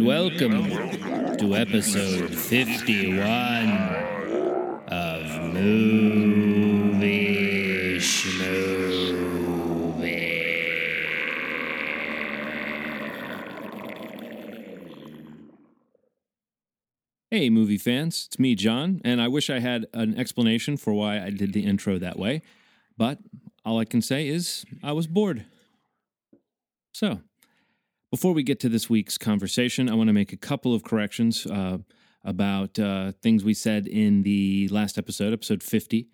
And welcome to episode 51 of Movie Schmovie. Hey, movie fans, it's me, John, and I wish I had an explanation for why I did the intro that way, but all I can say is I was bored. So, before we get to this week's conversation, I want to make a couple of corrections uh, about uh, things we said in the last episode, episode 50,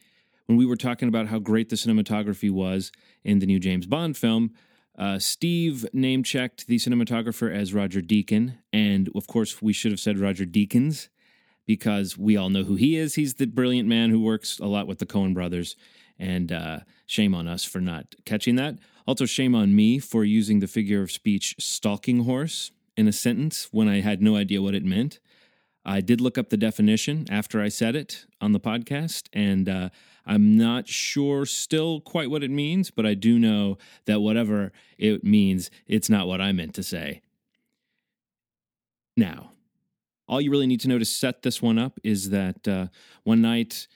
when we were talking about how great the cinematography was in the new James Bond film. Uh, Steve name checked the cinematographer as Roger Deacon, and of course, we should have said Roger Deakins because we all know who he is. He's the brilliant man who works a lot with the Coen brothers, and uh, shame on us for not catching that. Also, shame on me for using the figure of speech stalking horse in a sentence when I had no idea what it meant. I did look up the definition after I said it on the podcast, and uh, I'm not sure still quite what it means, but I do know that whatever it means, it's not what I meant to say. Now, all you really need to know to set this one up is that uh, one night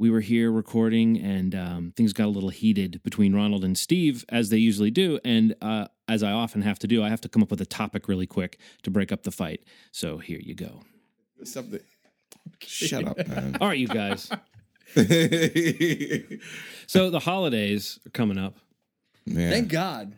we were here recording and um, things got a little heated between Ronald and Steve, as they usually do. And uh, as I often have to do, I have to come up with a topic really quick to break up the fight. So here you go. Something. Shut up, man. All right, you guys. So the holidays are coming up. man. Thank God.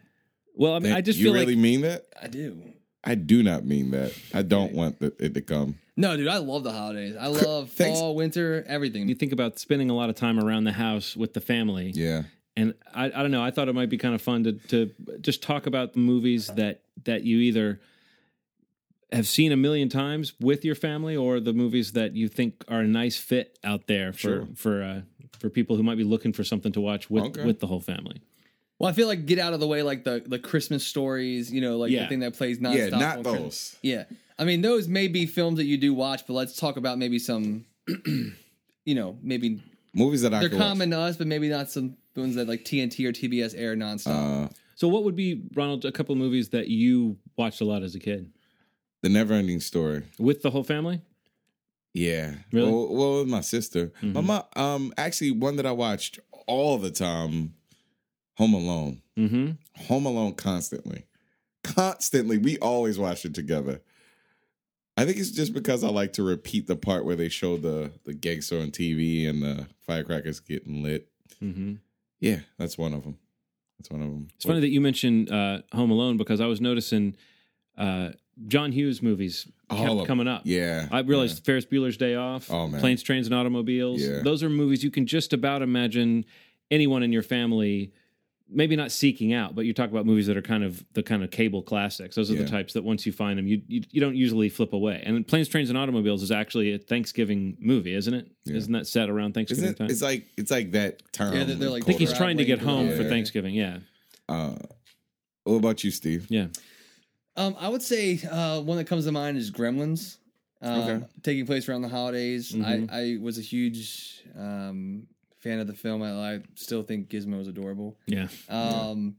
Well, I mean, I just you feel really like mean that? I do. I do not mean that. I don't want the, it to come. No, dude, I love the holidays. I love Thanks. fall, winter, everything. you think about spending a lot of time around the house with the family. Yeah. and I, I don't know. I thought it might be kind of fun to to just talk about the movies that that you either have seen a million times with your family, or the movies that you think are a nice fit out there for Sure. for uh, for people who might be looking for something to watch with Okay. with the whole family. Well, I feel like get out of the way, like the the Christmas stories, you know, like Yeah. the thing that plays nonstop. Yeah, not on Christmas. those. Yeah, I mean, those may be films that you do watch, but let's talk about maybe some, you know, maybe Movies that I they're could watch. common to us, but maybe not some ones that like TNT or TBS air nonstop. Uh, So, what would be Ronald? A couple of movies that you watched a lot as a kid the Never Ending Story. with the whole family. Yeah. Really? Well, well with my sister. My Mhm. mom, um, actually, one that I watched all the time Home Alone. Mm-hmm. Home Alone constantly. Constantly. We always watched it together. I think it's just because I like to repeat the part where they show the the gangster on TV and the firecrackers getting lit. Mm-hmm. Yeah, that's one of them. That's one of them. It's funny that you mentioned uh, Home Alone because I was noticing uh, John Hughes movies All kept coming up. Yeah, I realized Ferris Bueller's Day Off, Oh, man. Planes, Trains, and Automobiles. Yeah. Those are movies you can just about imagine anyone in your family, maybe not seeking out, but you talk about movies that are kind of the kind of cable classics. Those are Yeah. the types that once you find them, you, you you don't usually flip away. And Planes, Trains, and Automobiles is actually a Thanksgiving movie, isn't it? Yeah. not that set around Thanksgiving Isn't time? it's like it's like that term. Yeah, they're- they're like I think he's trying to get home yeah. for Thanksgiving. Yeah, Uh, what about you, Steve? yeah. Um, I would say uh, one that comes to mind is Gremlins. Um, Okay. Taking place around the holidays. Mhm. I, I was a huge um, fan of the film. I, I still think Gizmo is adorable. Yeah. Um,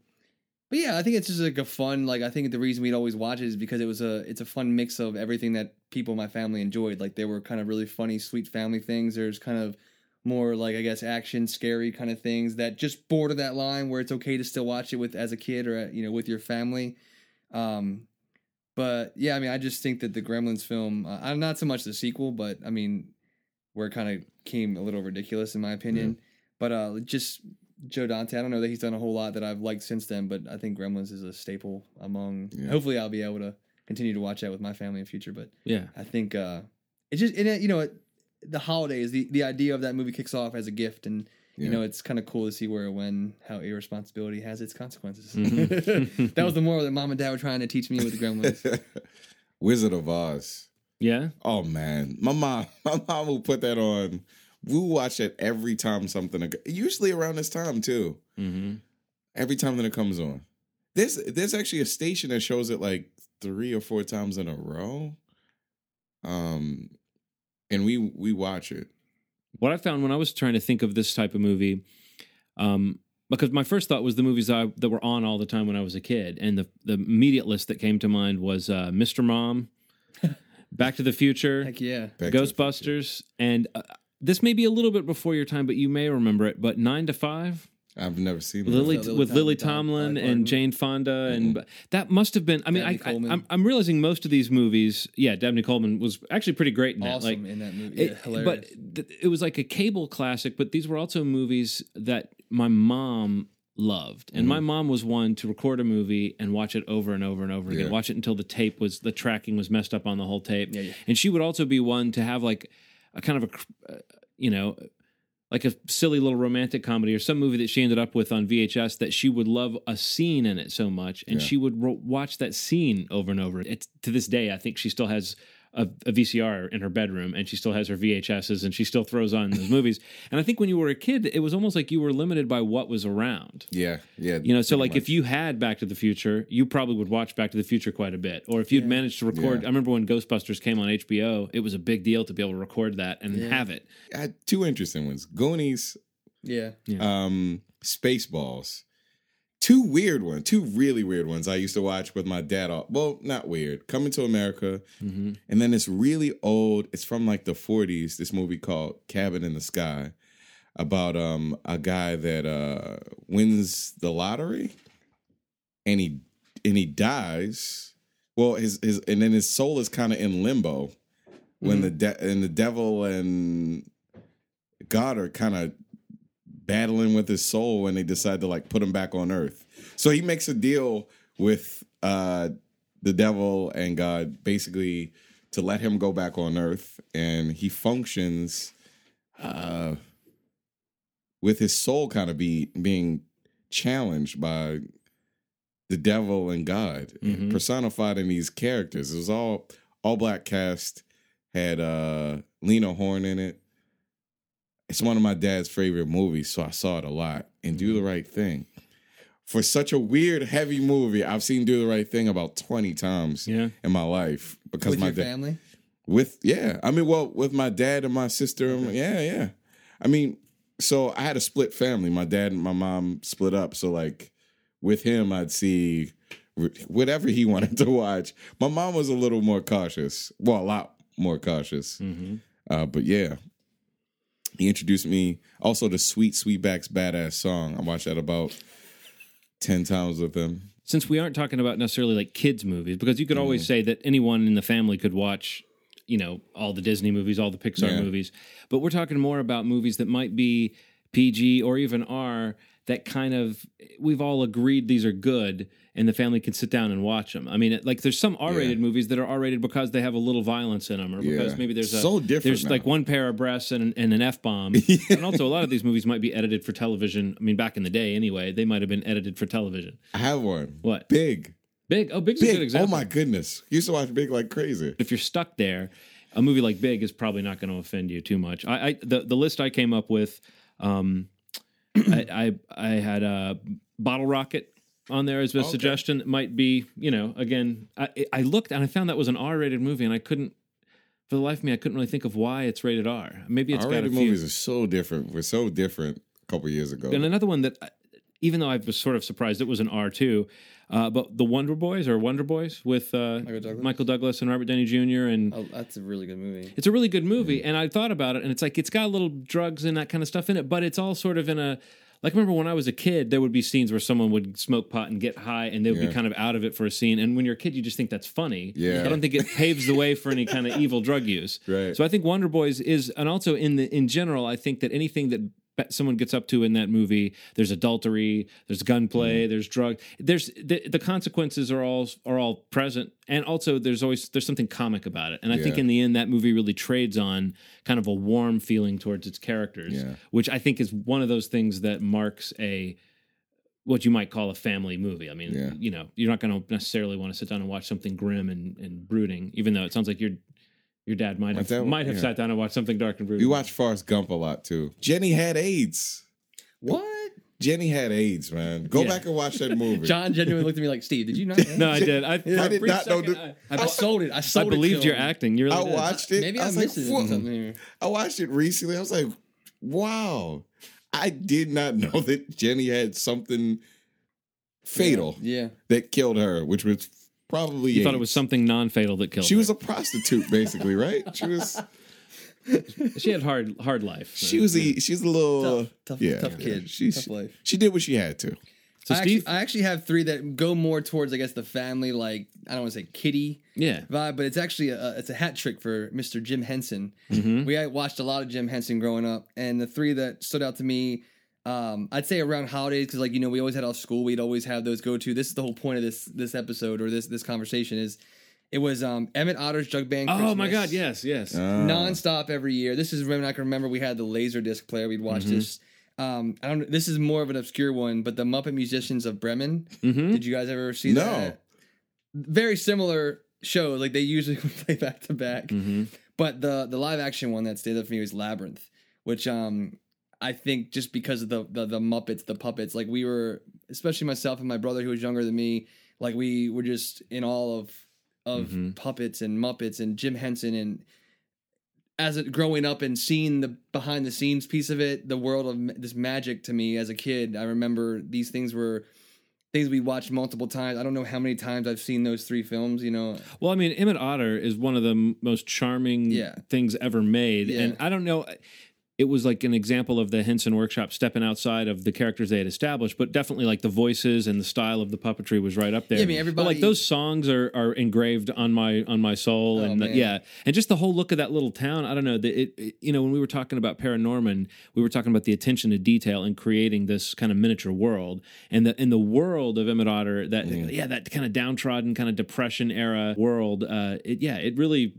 But yeah, I think it's just like a fun. Like I think the reason we'd always watch it is because it was a it's a fun mix of everything that people in my family enjoyed. Like there were kind of really funny, sweet family things. There's kind of more like I guess action, scary kind of things that just border that line where it's okay to still watch it with as a kid or you know with your family. Um, but yeah, I mean, I just think that the Gremlins film, uh, I'm not so much the sequel, but I mean, where it kind of came a little ridiculous in my opinion. But uh, just Joe Dante, I don't know that he's done a whole lot that I've liked since then, but I think Gremlins is a staple among. Yeah. Hopefully, I'll be able to continue to watch that with my family in future. But Yeah. I think uh, it's just uh, you know it, the holidays. The the idea of that movie kicks off as a gift, and you Yeah. know it's kind of cool to see where when how irresponsibility has its consequences. Mhm. that was the moral that mom and dad were trying to teach me with the Gremlins. Wizard of Oz. Yeah. Oh man, my mom, my mom will put that on. We watch it every time something. Usually around this time too. Mm-hmm. Every time that it comes on. There's there's actually a station that shows it like three or four times in a row. Um, and we we watch it. What I found when I was trying to think of this type of movie, um, because my first thought was the movies I, that were on all the time when I was a kid, and the the immediate list that came to mind was uh, Mr. Mom, Back to the Future, Heck yeah. Back Ghostbusters, and uh, this may be a little bit before your time, but you may remember it. But Nine to Five, I've never seen Lily, that. Lily with Tom- Lily Tom- Tomlin Dolly and Jane Fonda, and that must have been. I mean, I, Dabney I, Coleman. I'm, I'm realizing most of these movies. Yeah, Dabney Coleman was actually pretty great in that. Awesome Like, in that movie. it- Yeah, hilarious. but th- it was like a cable classic. But these were also movies that my mom loved, and Mm-hmm. my mom was one to record a movie and watch it over and over and over again. Yeah. Watch it until the tape was the tracking was messed up on the whole tape. Yeah, yeah. And she would also be one to have like a kind of a, uh, you know. Like a silly little romantic comedy or some movie that she ended up with on VHS that she would love a scene in it so much, and she would ro- watch that scene over and over. It's to this day, I think she still has a, a VCR in her bedroom, and she still has her VHSs, and she still throws on those movies. And I think when you were a kid, it was almost like you were limited by what was around. Yeah, yeah. You know, so pretty like if you had Back to the Future, you probably would watch Back to the Future quite a bit. Or if you'd managed to record, Yeah. I remember when Ghostbusters came on HBO, it was a big deal to be able to record that and Yeah. have it. I had two interesting ones: Goonies, yeah. um, Spaceballs. Two weird ones, two really weird ones. I used to watch with my dad. all- Well, not weird. Coming to America, hmm and then it's really old. It's from like the '40s. This movie called Cabin in the Sky, about um a guy that uh wins the lottery, and he and he dies. Well, his his and then his soul is kind of in limbo when the de- and the devil and God are kind of battling with his soul when they decide to like put him back on earth. So he makes a deal with uh the devil and God basically to let him go back on earth and he functions uh with his soul kind of be being challenged by the devil and God Mhm. personified in these characters. It was all all black cast had uh Lena Horne in it. It's one of my dad's favorite movies, so I saw it a lot. And Do the Mm-hmm. Right Thing. For such a weird, heavy movie, I've seen Do the Right Thing about 20 times Yeah. in my life because With my your dad family? with yeah. I mean well with my dad and my sister. And- yeah yeah. I mean so i had a split family. My dad and my mom split up. So like with him i'd see wh- whatever he wanted to watch. My mom was a little more cautious. Well a lot more cautious. Hmm uh, but yeah he introduced me also the Sweet Sweetback's Baadasssss Song i watched that about 10 times with him Since we aren't talking about necessarily like kids' movies, because you could always say that anyone in the family could watch, you know, all the Disney movies, all the Pixar Yeah. movies. But we're talking more about movies that might be PG or even R that kind of we've all agreed these are good and the family can sit down and watch them. I mean, like there's some R-rated movies that are R-rated because they have a little violence in them or because Yeah. maybe there's a So different there's now. like one pair of breasts and an, and an F-bomb. And also a lot of these movies might be edited for television. I mean, back in the day anyway, they might have been edited for television. i have one What? big Big. Oh, Big's a good big example. oh my goodness used to watch big like crazy If you're stuck there, a movie like Big is probably not going to offend you too much. I, I the the list I came up with, um, I, I I had a Bottle Rocket on there as a Okay. suggestion. It might be you know again I I looked and I found that was an R-rated movie and I couldn't. For the life of me, I couldn't really think of why it's rated R. Maybe it's got a R-rated few. movies are so different. We're so different a couple years ago. And another one that, even though I was sort of surprised it was an R two, uh, but the Wonder Boys or Wonder Boys with uh, Michael Douglas? Michael Douglas and Robert Downey Jr. and Oh, that's a really good movie. it's a really good movie. And I thought about it, and it's like it's got a little drugs and that kind of stuff in it, but it's all sort of in a like. Remember when I was a kid, there would be scenes where someone would smoke pot and get high, and they would Yeah. be kind of out of it for a scene. And when you're a kid, you just think that's funny. Yeah. I don't think it paves the way for any kind of evil drug use. Right. So I think Wonder Boys is, and also in the in general, I think that anything that someone gets up to in that movie, there's adultery, there's gunplay, mm-hmm. there's drug, there's the, the consequences are all are all present, and also there's always there's something comic about it. And I think in the end, that movie really trades on kind of a warm feeling towards its characters, Yeah. which I think is one of those things that marks a what you might call a family movie. I mean, Yeah. you know, you're not going to necessarily want to sit down and watch something grim and, and brooding, even though it sounds like your your dad might have dad- might have yeah. sat down and watched something dark and brooding. we watched Forrest Gump a lot too. Jenny had AIDS. What? Jenny had AIDS, man. Go Yeah. back and watch that movie. John genuinely looked at me like, Steve, did you not? know? No, I did. I, I did brief not know second, that- I, I sold it. I I sold it. to believed your him. acting. You really I did. watched it. Maybe I I, was missed like, it. or "Whoa." something. I watched it recently. I was like, wow. I did not know that Jenny had something fatal Yeah. that killed her, which was probably You thought it was something non-fatal that killed her. She her. was a prostitute, basically, right? She was. she had hard hard life. She was a. She's a little. Tough, tough, yeah, tough kid. She, tough life. she did what she had to. So I actually, Steve, I actually have three that go more towards, I guess, the family, like I don't want to say kitty yeah. vibe, but it's actually a, it's a hat trick for Mr. Jim Henson. Mhm. We watched a lot of Jim Henson growing up, and the three that stood out to me, um, I'd say around holidays because, like you know, we always had off school. We'd always have those go to. This is the whole point of this this episode or this this conversation is. It was um, Emmett Otter's Jug Band. Christmas, Oh my God! Yes, yes. Uh, nonstop every year. This is when I can remember we had the laser disc player. We'd watch this. Um, I don't. This is more of an obscure one, but the Muppet Musicians of Bremen. hmm Did you guys ever see No. that? Very similar show. Like they usually play back to back. hmm But the the live action one that stayed up for me was Labyrinth, which um I think just because of the, the the Muppets, the puppets, like we were, especially myself and my brother who was younger than me, like we were just in all of of Mhm. puppets and Muppets and Jim Henson and as it growing up and seeing the behind the scenes piece of it, the world of this magic to me as a kid, I remember these things were things we watched multiple times. I don't know how many times I've seen those three films. You know, Well, I mean, Emmett Otter is one of the m- most charming Yeah. things ever made, Yeah. and I don't know. It was like an example of the Henson Workshop stepping outside of the characters they had established, but definitely like the voices and the style of the puppetry was right up there. Yeah, I mean, But, everybody- like those songs are are engraved on my on my soul, Oh, and the- yeah, and just the whole look of that little town. I don't know. The, it, it- you know, when we were talking about Paranorman, we were talking about the attention to detail and creating this kind of miniature world, and the in the world of Emmett Otter, that yeah, that kind of downtrodden kind of depression era world. Uh, it, yeah, it really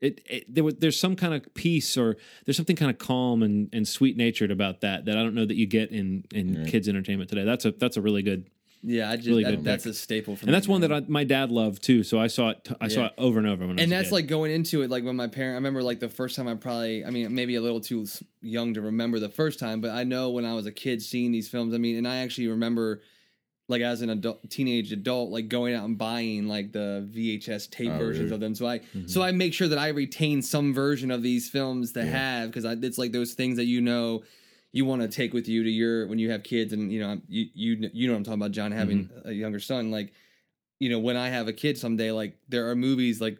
it, it there was there's some kind of peace or there's something kind of calm and, and sweet natured about that that I don't know that you get in in kids entertainment today. That's a that's a really good yeah, I just Really that, good that's a staple for me. and that's one that I, my dad loved too. So I saw it I saw it over and over when I was and that's like going into it like when my parent i remember like the first time i probably i mean maybe a little too young to remember the first time but i know when i was a kid seeing these films i mean and i actually remember like as an adult teenage adult like going out and buying like the vhs tape Oh, versions really? of them so i Mm-hmm. so i make sure that i retain some version of these films to Yeah. have because it's like those things that you know you want to take with you to your when you have kids and you know you you you know what i'm talking about john having Mm-hmm. a younger son like you know when i have a kid someday like there are movies like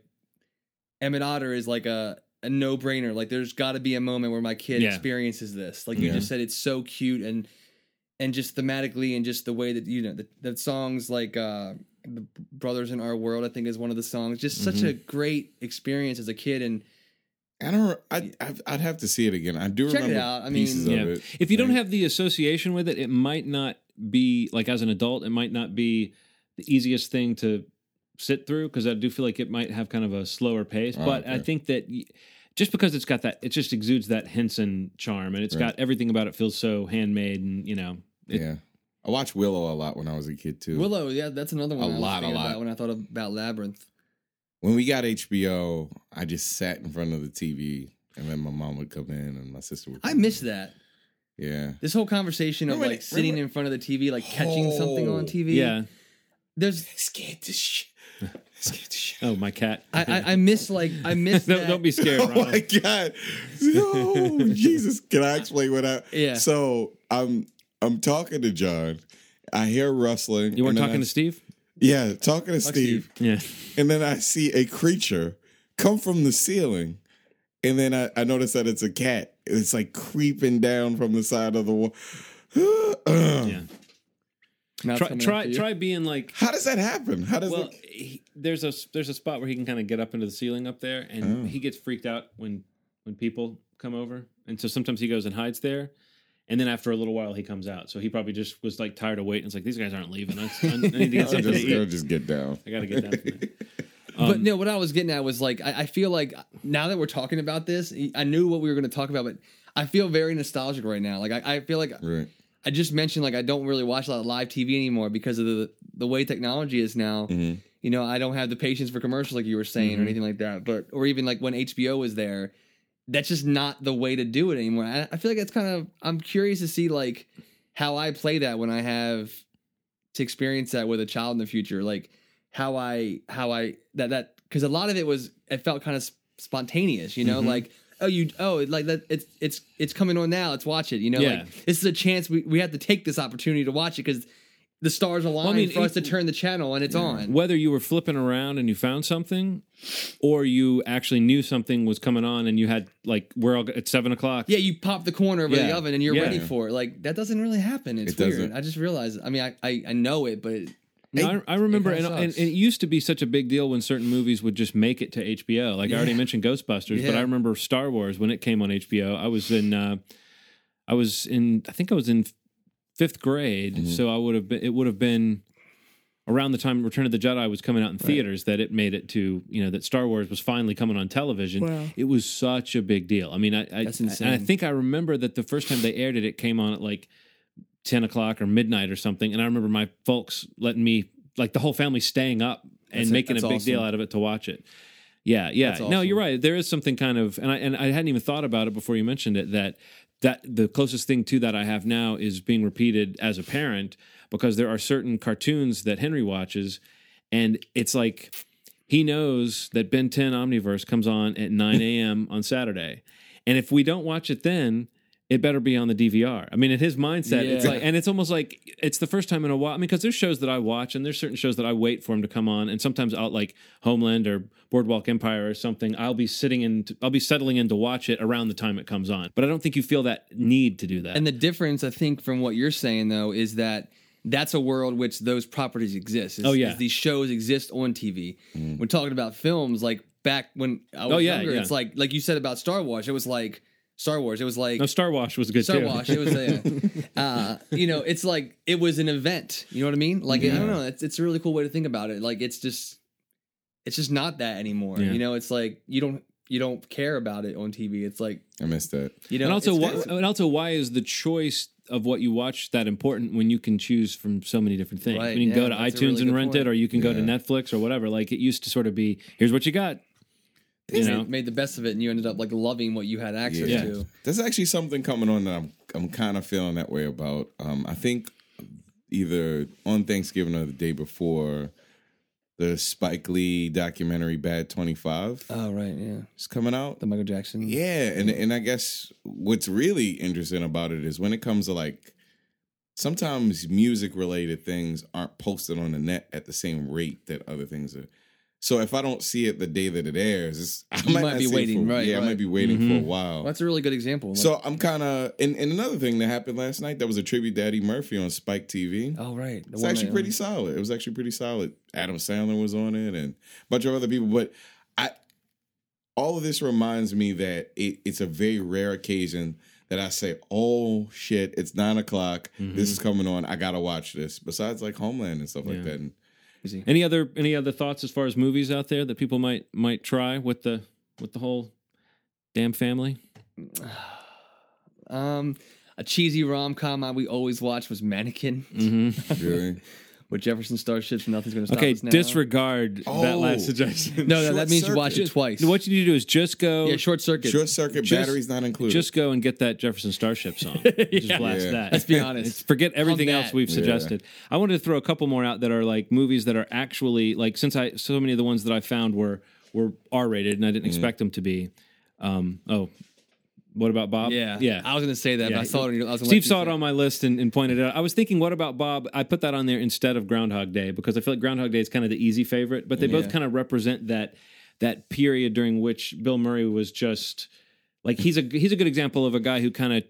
Emmett Otter is like a a no brainer. Like there's got to be a moment where my kid Yeah. experiences this. Like you Yeah. just said, it's so cute and and just thematically and just the way that you know the, the songs like uh the brothers in our world i think is one of the songs just such a great experience as a kid and I don't. I, I'd, I'd have to see it again. I do Check it remember out. I mean, pieces yeah. of it. If you don't have the association with it, it might not be like as an adult, it might not be the easiest thing to sit through because I do feel like it might have kind of a slower pace. Oh, but I think that y- just because it's got that, it just exudes that Henson charm, and it's Right. got everything about it feels so handmade, and you know, it, yeah, I watched Willow a lot when I was a kid too. willow yeah that's another one A I lot, a lot. when i thought about labyrinth When we got HBO, I just sat in front of the TV, and then my mom would come in, and my sister would. i miss in. that Yeah, this whole conversation of like that- sitting remember- in front of the tv like catching oh. something on Oh, tv yeah. there's scared to shit. Scared the shit. Oh, my cat. I, I, I miss like I miss no, that. don't be scared. Oh my god! No, Jesus! Can I explain what I? Yeah. So I'm I'm talking to John. I hear rustling. You weren't talking I- to Steve? Yeah, talking to Fuck Steve, Yeah. and then I see a creature come from the ceiling, and then I, I notice that it's a cat. It's like creeping down from the side of the wall. Yeah. Now Try try try being like How does that happen? How does well, it? he, there's a there's a spot where he can kind of get up into the ceiling up there, and Oh. he gets freaked out when when people come over, and so sometimes he goes and hides there, and then after a little while he comes out. So he probably just was like tired of waiting. It's like these guys aren't leaving. I, I need to get I'll something just, to I'll eat. just get down. I gotta get down from there. but Um, no, what I was getting at was like I, I feel like now that we're talking about this, I knew what we were going to talk about, but I feel very nostalgic right now. Like I, I feel like Right. I just mentioned like I don't really watch a lot of live TV anymore because of the the way technology is now. Mhm. You know, I don't have the patience for commercials like you were saying or Mhm. anything like that. But or even like when HBO was there, that's just not the way to do it anymore. I, I feel like it's kind of I'm curious to see like how I play that when I have to experience that with a child in the future. Like how I how I that that because a lot of it was it felt kind of spontaneous. You know, Mhm. like oh you oh like that it's it's it's coming on now. Let's watch it. You know, Yeah. like this is a chance we, we have to take this opportunity to watch it because the stars align mean, for us to turn the channel and it's on. Whether you were flipping around and you found something, or you actually knew something was coming on and you had like we're all at seven o'clock. Yeah, you pop the corner over the oven and you're Yeah. ready for it. Like that doesn't really happen. It's It weird. doesn't. I just realized. I mean, I I, I know it, but No, I, I remember, and, and, and it used to be such a big deal when certain movies would just make it to HBO. Like I already mentioned Ghostbusters, but I remember Star Wars when it came on HBO. I was in, uh, I was in, I think I was in fifth grade, Mm-hmm. so I would have been. It would have been around the time Return of the Jedi was coming out in theaters that it made it to you know that Star Wars was finally coming on television. Wow. It was such a big deal. I mean, I, I That's and I think I remember that the first time they aired it, it came on at like. 10 o'clock or midnight or something. And I remember my folks letting me, like the whole family staying up and That's making That's a big deal out of it to watch it. Yeah, yeah. That's No, you're right. There is something kind of, and I and I hadn't even thought about it before you mentioned it. That that the closest thing to that I have now is being repeated as a parent because there are certain cartoons that Henry watches, and it's like he knows that Ben 10 Omniverse comes on at 9 a.m. on Saturday, and if we don't watch it then. It better be on the DVR. I mean, in his mindset, it's like, and it's almost like it's the first time in a while. I mean, because there's shows that I watch, and there's certain shows that I wait for him to come on, and sometimes I'll like Homeland or Boardwalk Empire or something. I'll be sitting in, I'll be settling in to watch it around the time it comes on. But I don't think you feel that need to do that. And the difference, I think, from what you're saying though, is that that's a world which those properties exist. Is- Oh, yeah. is these shows exist on TV. Mm. We're talking about films like back when I oh, was Oh, yeah, younger. yeah. It's like like you said about Star Wars. It was like Star Wars. It was like no, Star Wash was a good Star too. Wars. It was a, uh, you know, it's like it was an event. You know what I mean? Like I don't know. It's it's a really cool way to think about it. Like it's just it's just not that anymore. Yeah. You know, it's like you don't you don't care about it on TV. It's like I missed that. you know, and also, why, and also, why is the choice of what you watch that important when you can choose from so many different things? Right, you can yeah, go to iTunes really and rent point. it, or you can go to Netflix or whatever. Like it used to sort of be, here's what you got. You know, made, the best of it, and you ended up like loving what you had access Yeah. to. There's actually something coming on that I'm I'm kind of feeling that way about. Um, I think either on Thanksgiving or the day before, the Spike Lee documentary Bad Twenty Five Oh right, yeah, it's coming out. the Michael Jackson. Yeah, and and I guess what's really interesting about it is when it comes to like sometimes music related things aren't posted on the net at the same rate that other things are. So if I don't see it the day that it airs, it's, I might, might be waiting, for- right, Yeah, I might be waiting for a Mhm. while. That's a really good example. Like- So I'm kind of, and, and another thing that happened last night that was a tribute to Eddie Murphy on Spike TV. oh right, it's actually pretty solid. It was actually pretty solid. Adam Sandler was on it and a bunch of other people. But I, all of this reminds me that it, it's a very rare occasion that I say, "Oh shit, it's nine o'clock. This is coming on. I gotta watch this." Besides like Homeland and stuff like that. And Easy. any other any other thoughts as far as movies out there that people might might try with the with the whole damn family? Um, a cheesy rom com we always watched was Mannequin Mm-hmm. really, with Jefferson Starships. Nothing's gonna stop Okay, us now. disregard that Oh. last suggestion. No, no, Short that means you watch it Circuit. twice. What you need to do is just go. Yeah, short circuit. short circuit Just- batteries not included. Just go and get that Jefferson Starship song. Just blast Yeah. that. Let's be honest. Forget everything On else we've Yeah. suggested. I wanted to throw a couple more out that are like movies that are actually like since I so many of the ones that I found were were R rated and I didn't expect them to be. Um, oh, what about Bob? yeah, yeah. I was gonna say that, Yeah. but I saw it. I was Steve saw it on my list and, and pointed it out. I was thinking, what about Bob? I put that on there instead of Groundhog Day because I feel like Groundhog Day is kind of the easy favorite, but they both kind of represent that that period during which Bill Murray was just like he's a he's a good example of a guy who kind of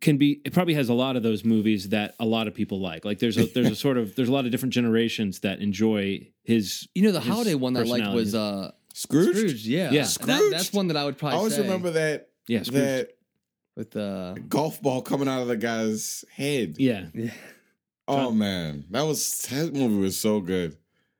can be it probably has a lot of those movies that a lot of people like. Like there's a there's a sort of there's a lot of different generations that enjoy his You know, the his holiday one that I liked was uh, Scrooge. Scrooge. Yeah, Yeah. That, that's one that I would I probably always say. remember that yeah Scrooge. that with the golf ball coming out of the guy's head. yeah. yeah. Oh man, that was that movie was so good.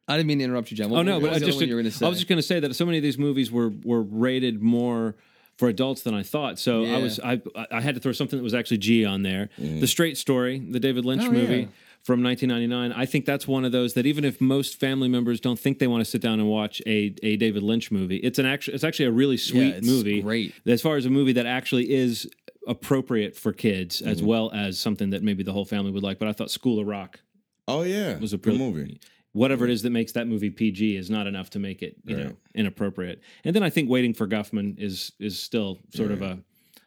I didn't mean to interrupt you, John. What, oh no, but I just other you were going to say? I was just going to say that so many of these movies were were rated more for adults than I thought. So I was I I had to throw something that was actually G on there. Mm. The Straight Story, the David Lynch Oh, movie. yeah. From 1999, I think that's one of those that even if most family members don't think they want to sit down and watch a, a David Lynch movie, it's an actually it's actually a really sweet it's movie. great. as far as a movie that actually is appropriate for kids as Mm-hmm. well as something that maybe the whole family would like. But I thought School of Rock Oh yeah, was a good movie. whatever it is that makes that movie PG is not enough to make it you know inappropriate. And then I think Waiting for Guffman is is still sort of a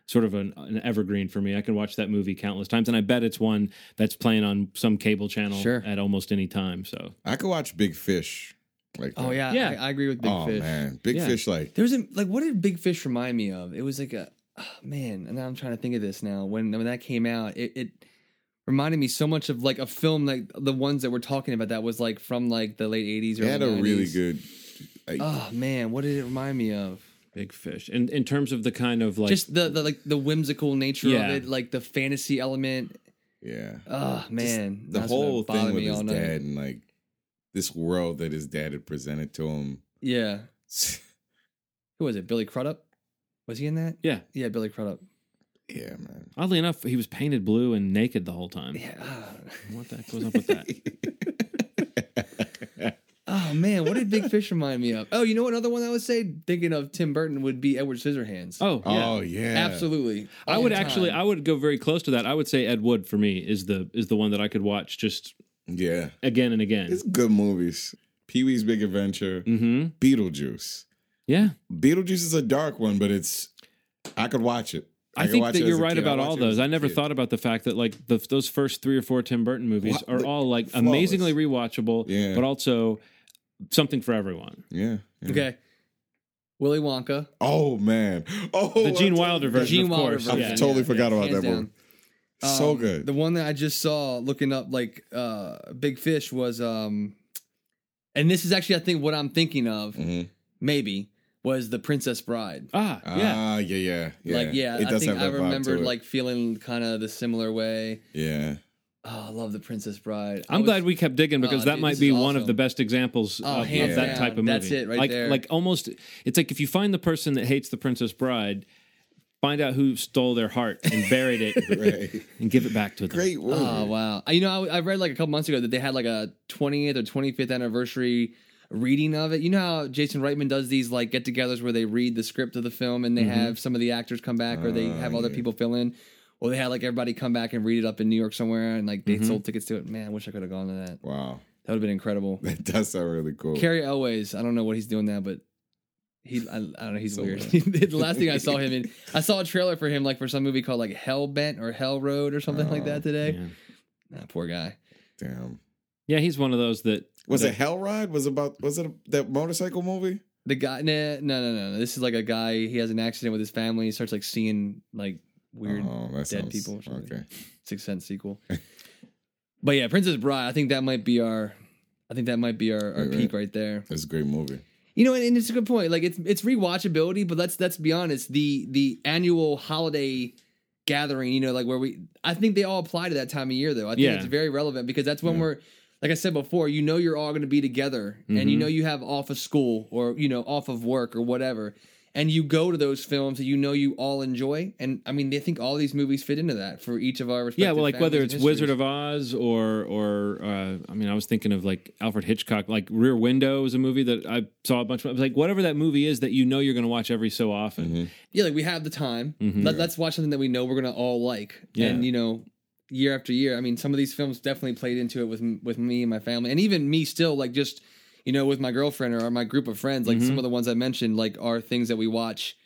sort of an, an evergreen for me. I can watch that movie countless times, and I bet it's one that's playing on some cable channel Sure. at almost any time. So I could watch Big Fish. Like Oh that. yeah, Yeah. I, I agree with Big oh Fish. man, Big Yeah. Fish. Like There was a like what did Big Fish remind me of? It was like a oh, man, and now I'm trying to think of this now. When when that came out, it, it reminded me so much of like a film like the ones that we're talking about that was like from like the late 80s or they had a early really good. Like, Oh man, what did it remind me of? Big Fish, and in terms of the kind of like Just the, the like the whimsical nature Yeah. of it, like the fantasy element. yeah, Oh man, the whole thing with his all night. dad and like this world that his dad had presented to him. Yeah, who was it? Billy Crudup? Was he in that? yeah. Yeah, Billy Crudup. yeah, man. Oddly enough, he was painted blue and naked the whole time. Yeah. ah. What the heck was up with that? Oh man, what did Big Fish remind me of? Oh, you know what another one I would say? Thinking of Tim Burton would be Edward Scissorhands. Oh, yeah. Oh yeah, absolutely. I would the actually. I would go very close to that. I would say Ed Wood for me is the is the one that I could watch just Yeah, again and again. it's good movies. Pee Wee's Big Adventure, Mm-hmm. Beetlejuice. Yeah, Beetlejuice is a dark one, but it's I could watch it. I, could think that you're right kid. about all those. I never kid. thought about the fact that like the, those first three or four Tim Burton movies What? are all like Flawless. amazingly rewatchable, Yeah. but also something for everyone. Yeah. yeah. Okay. Willy Wonka. Oh man. Oh, The Gene Wilder version, Gene of Wilder course. version, I yeah. totally forgot about that down. So Um, good. The one that I just saw looking up like uh Big Fish was um and this is actually I think what I'm thinking of, Mhm. maybe, was the Princess Bride. Ah, yeah. Ah, yeah, yeah, yeah. Like yeah, It I does think have I that vibe to remembered like feeling kind of the similar way. yeah. Oh, I love the Princess Bride. I I'm was- glad we kept digging because Oh, that dude, might be is one of the best examples Oh, of, of that type of movie. That's it right like, there. Like almost, it's like if you find the person that hates the Princess Bride, find out who stole their heart and buried it, Right. and give it back to them. Great movie. Oh wow! You know, I, I read like a couple months ago that they had like a 20th or 25th anniversary reading of it. You know how Jason Reitman does these like get-togethers where they read the script of the film and they have some of the actors come back or they Ah, have other yeah. people fill in. Well, they had like everybody come back and read it up in New York somewhere, and like they Mhm. sold tickets to it. Man, I wish I could have gone to that. Wow. That would have been incredible. That does sound really cool. Cary Elwes, I don't know what he's doing now, but he, I, I don't know, he's So weird. weird. the last thing I saw him in, I saw a trailer for him like for some movie called like Hell Bent or Hell Road or something like Oh, that today. Yeah. Ah, poor guy. Damn. Yeah, he's one of those that Was that- it Hell Ride? Was about was it a, that motorcycle movie? The guy, nah, no, no, no, no. This is like a guy. He has an accident with his family. He starts like seeing like weird oh, dead sounds, people or. Okay. Sixth Sense sequel. but yeah, Princess Bride. I think that might be our. I think that might be our, our Right, peak right there. That's a great movie. You know, and, and it's a good point. Like it's it's rewatchability, but let's let's be honest. The the annual holiday gathering, you know, like where we. I think they all apply to that time of year, though. I think Yeah. it's very relevant because that's when Yeah. we're. Like I said before, you know you're all going to be together, and you Mhm. know you have off of school or you know off of work or whatever, and you go to those films that you know you all enjoy. And I mean, I think all these movies fit into that for each of our respective yeah, well, like whether it's and Wizard of Oz or or uh, I mean, I was thinking of like Alfred Hitchcock, like Rear Window is a movie that I saw a bunch of. Like, whatever that movie is that you know you're going to watch every so often. Mhm. yeah, like we have the time. Mhm. Let, let's watch something that we know we're gonna all like, Yeah. and you know, year after year. I mean, some of these films definitely played into it with with me and my family, and even me still like just you know with my girlfriend or my group of friends. Like Mhm. some of the ones I mentioned, like are things that we watch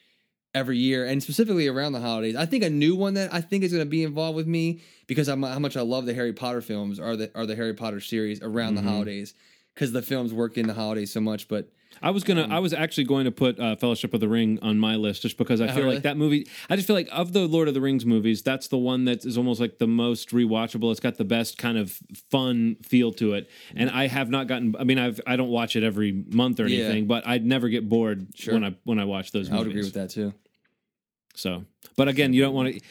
every year, and specifically around the holidays. I think a new one that I think is gonna be involved with me because I'm how much I love the Harry Potter films are the are the Harry Potter series around Mhm. the holidays because the films work in the holidays so much, but. I was gonna. Um, I was actually going to put uh, Fellowship of the Ring on my list just because I Oh, feel really? like that movie. I just feel like of the Lord of the Rings movies, that's the one that is almost like the most rewatchable. It's got the best kind of fun feel to it, and I have not gotten. I mean, I've I don't watch it every month or Yeah. anything, but I'd never get bored Sure. when I when I watch those. Movies. I would agree with that too. So, but again, you don't want to.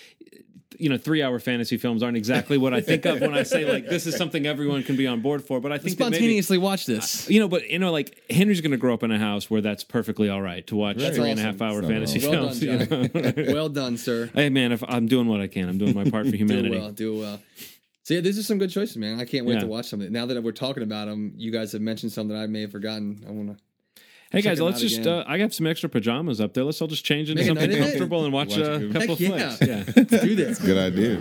You know, three-hour fantasy films aren't exactly what I think of when I say like this is something everyone can be on board for. But I think that maybe, Spontaneously watch this. you know, but you know, like Henry's going to grow up in a house where that's perfectly all right to watch That's three and a half awesome. hour So, fantasy well films. done, you know? well done, sir. hey, man, if I'm doing what I can, I'm doing my part for Do humanity. it well. Do it well. So yeah, these are some good choices, man. I can't wait Yeah. to watch something. Now that we're talking about them, you guys have mentioned something I may have forgotten. I want to. Hey guys, let's just. Uh, I got some extra pajamas up there. Let's all just change into Make a something night of it. comfortable and watch, Watch a a movie. couple Heck of yeah. flicks. Yeah. Do this. Good idea.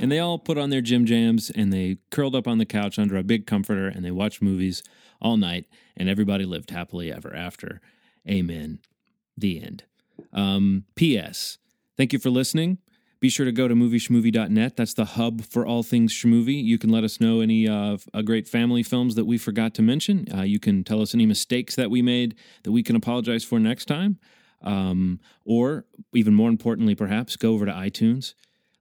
and they all put on their gym jams and they curled up on the couch under a big comforter and they watched movies all night and everybody lived happily ever after. Amen. The end. Um, P.S. Thank you for listening. Be sure to go to movieschmovie.net. That's the hub for all things schmovie. You can let us know any uh, uh, great family films that we forgot to mention. Uh, you can tell us any mistakes that we made that we can apologize for next time. Um, or, even more importantly, perhaps, go over to iTunes,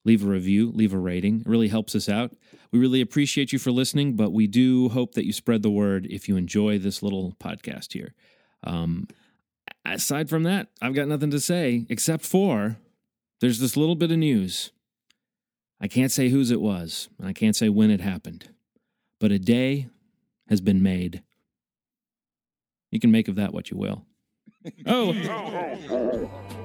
leave a review, leave a rating. It really helps us out. We really appreciate you for listening, but we do hope that you spread the word if you enjoy this little podcast here. Um, aside from that, I've got nothing to say except for there's this little bit of news. I can't say whose it was, and I can't say when it happened, but a day has been made. You can make of that what you will. Oh,